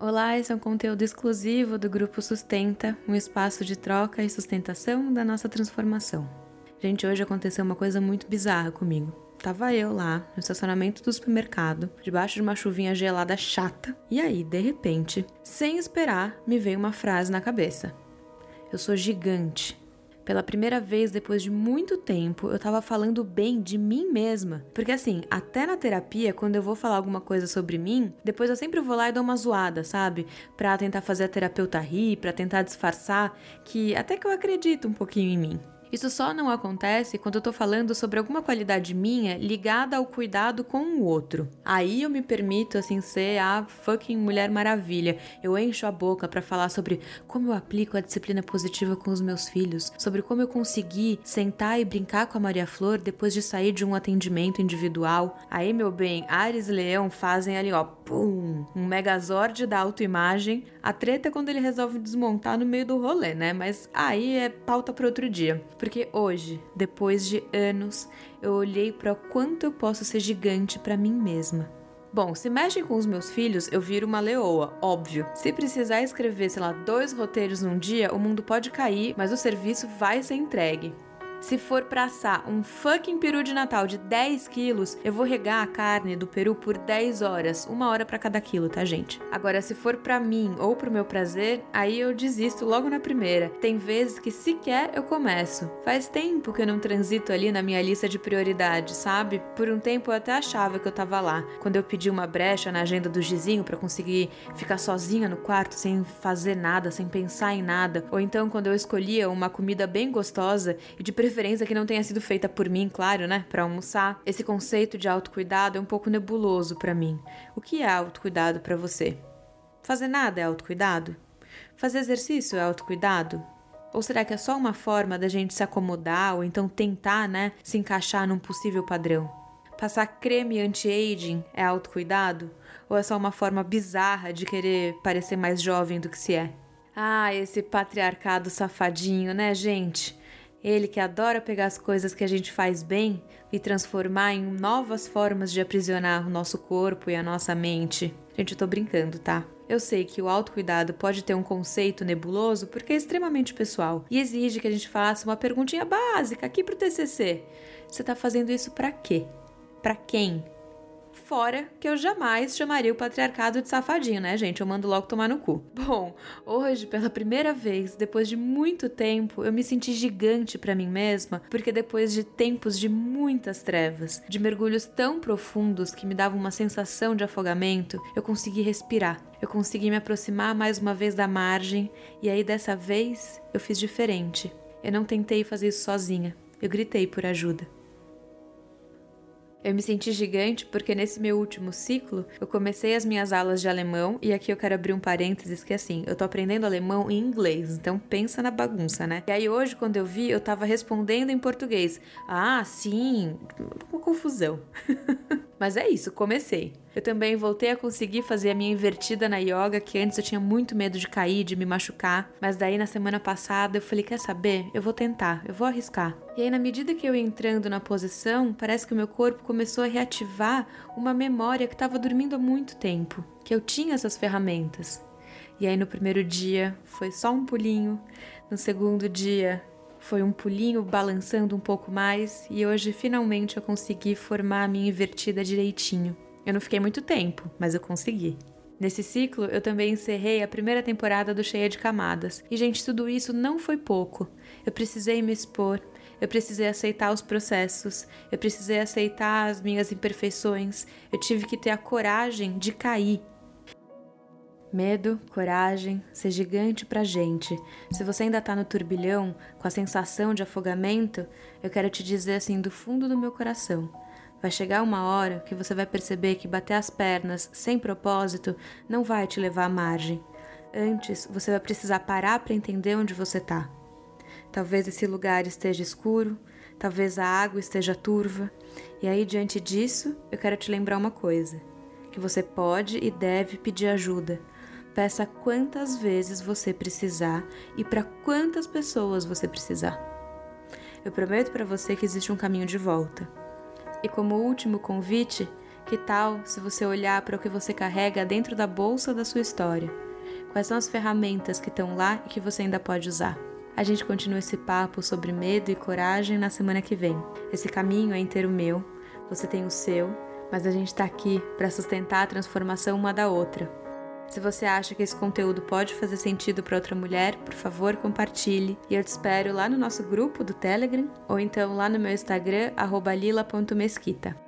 Olá, esse é um conteúdo exclusivo do Grupo Sustenta, um espaço de troca e sustentação da nossa transformação. Gente, hoje aconteceu uma coisa muito bizarra comigo. Tava eu lá, no estacionamento do supermercado, debaixo de uma chuvinha gelada chata, e aí, de repente, sem esperar, me veio uma frase na cabeça. Eu sou gigante. Pela primeira vez depois de muito tempo, eu tava falando bem de mim mesma. Porque assim, até na terapia, quando eu vou falar alguma coisa sobre mim, depois eu sempre vou lá e dou uma zoada, sabe? Pra tentar fazer a terapeuta rir, pra tentar disfarçar que até que eu acredito um pouquinho em mim. Isso só não acontece quando eu tô falando sobre alguma qualidade minha ligada ao cuidado com o outro. Aí eu me permito, assim, ser a fucking Mulher Maravilha. Eu encho a boca para falar sobre como eu aplico a disciplina positiva com os meus filhos, sobre como eu consegui sentar e brincar com a Maria Flor depois de sair de um atendimento individual. Aí, meu bem, Ares e Leão fazem ali, ó, pum, um megazord da autoimagem. A treta é quando ele resolve desmontar no meio do rolê, né? Mas aí é pauta para outro dia. Porque hoje, depois de anos, eu olhei para quanto eu posso ser gigante para mim mesma. Bom, se mexem com os meus filhos, eu viro uma leoa, óbvio. Se precisar escrever, sei lá, dois roteiros num dia, o mundo pode cair, mas o serviço vai ser entregue. Se for pra assar um fucking peru de Natal de 10 quilos, eu vou regar a carne do peru por 10 horas, uma hora para cada quilo, tá, gente? Agora, se for para mim ou pro meu prazer, aí eu desisto logo na primeira. Tem vezes que sequer eu começo. Faz tempo que eu não transito ali na minha lista de prioridades, sabe? Por um tempo eu até achava que eu tava lá. Quando eu pedi uma brecha na agenda do Gizinho para conseguir ficar sozinha no quarto sem fazer nada, sem pensar em nada, ou então quando eu escolhia uma comida bem gostosa e de preferência que não tenha sido feita por mim, claro, né, para almoçar. Esse conceito de autocuidado é um pouco nebuloso para mim. O que é autocuidado para você? Fazer nada é autocuidado? Fazer exercício é autocuidado? Ou será que é só uma forma da gente se acomodar ou então tentar, né, se encaixar num possível padrão? Passar creme anti-aging é autocuidado? Ou é só uma forma bizarra de querer parecer mais jovem do que se é? Ah, esse patriarcado safadinho, né, gente? Ele que adora pegar as coisas que a gente faz bem e transformar em novas formas de aprisionar o nosso corpo e a nossa mente. Gente, eu tô brincando, tá? Eu sei que o autocuidado pode ter um conceito nebuloso porque é extremamente pessoal e exige que a gente faça uma perguntinha básica aqui pro TCC. Você tá fazendo isso para quê? Para quem? Fora que eu jamais chamaria o patriarcado de safadinho, né, gente? Eu mando logo tomar no cu. Bom, hoje, pela primeira vez, depois de muito tempo, eu me senti gigante para mim mesma, porque depois de tempos de muitas trevas, de mergulhos tão profundos que me davam uma sensação de afogamento, eu consegui respirar. Eu consegui me aproximar mais uma vez da margem, e aí dessa vez eu fiz diferente. Eu não tentei fazer isso sozinha. Eu gritei por ajuda. Eu me senti gigante porque nesse meu último ciclo eu comecei as minhas aulas de alemão e aqui eu quero abrir um parênteses que é assim, eu tô aprendendo alemão em inglês, então pensa na bagunça, né? E aí hoje quando eu vi, eu tava respondendo em português. Ah, sim, uma confusão. Mas é isso, comecei. Eu também voltei a conseguir fazer a minha invertida na yoga, que antes eu tinha muito medo de cair, de me machucar. Mas daí na semana passada eu falei: quer saber? Eu vou tentar, eu vou arriscar. E aí, na medida que eu ia entrando na posição, parece que o meu corpo começou a reativar uma memória que estava dormindo há muito tempo, que eu tinha essas ferramentas. E aí no primeiro dia foi só um pulinho, no segundo dia foi um pulinho balançando um pouco mais e hoje finalmente eu consegui formar a minha invertida direitinho. Eu não fiquei muito tempo, mas eu consegui. Nesse ciclo, eu também encerrei a primeira temporada do Cheia de Camadas. E, gente, tudo isso não foi pouco. Eu precisei me expor, eu precisei aceitar os processos, eu precisei aceitar as minhas imperfeições, eu tive que ter a coragem de cair, Medo, coragem, ser gigante pra gente. Se você ainda tá no turbilhão, com a sensação de afogamento, eu quero te dizer assim do fundo do meu coração. Vai chegar uma hora que você vai perceber que bater as pernas sem propósito não vai te levar à margem. Antes, você vai precisar parar para entender onde você tá. Talvez esse lugar esteja escuro, talvez a água esteja turva, e aí diante disso, eu quero te lembrar uma coisa: que você pode e deve pedir ajuda Peça quantas vezes você precisar e para quantas pessoas você precisar. Eu prometo para você que existe um caminho de volta. E como último convite, Que tal se você olhar para o que você carrega dentro da bolsa da sua história? Quais são as ferramentas que estão lá e que você ainda pode usar? A gente continua esse papo sobre medo e coragem na semana que vem. Esse caminho é inteiro meu, você tem o seu, mas a gente está aqui para sustentar a transformação uma da outra. Se você acha que esse conteúdo pode fazer sentido para outra mulher, por favor, compartilhe. E eu te espero lá no nosso grupo do Telegram ou então lá no meu Instagram, lila.mesquita.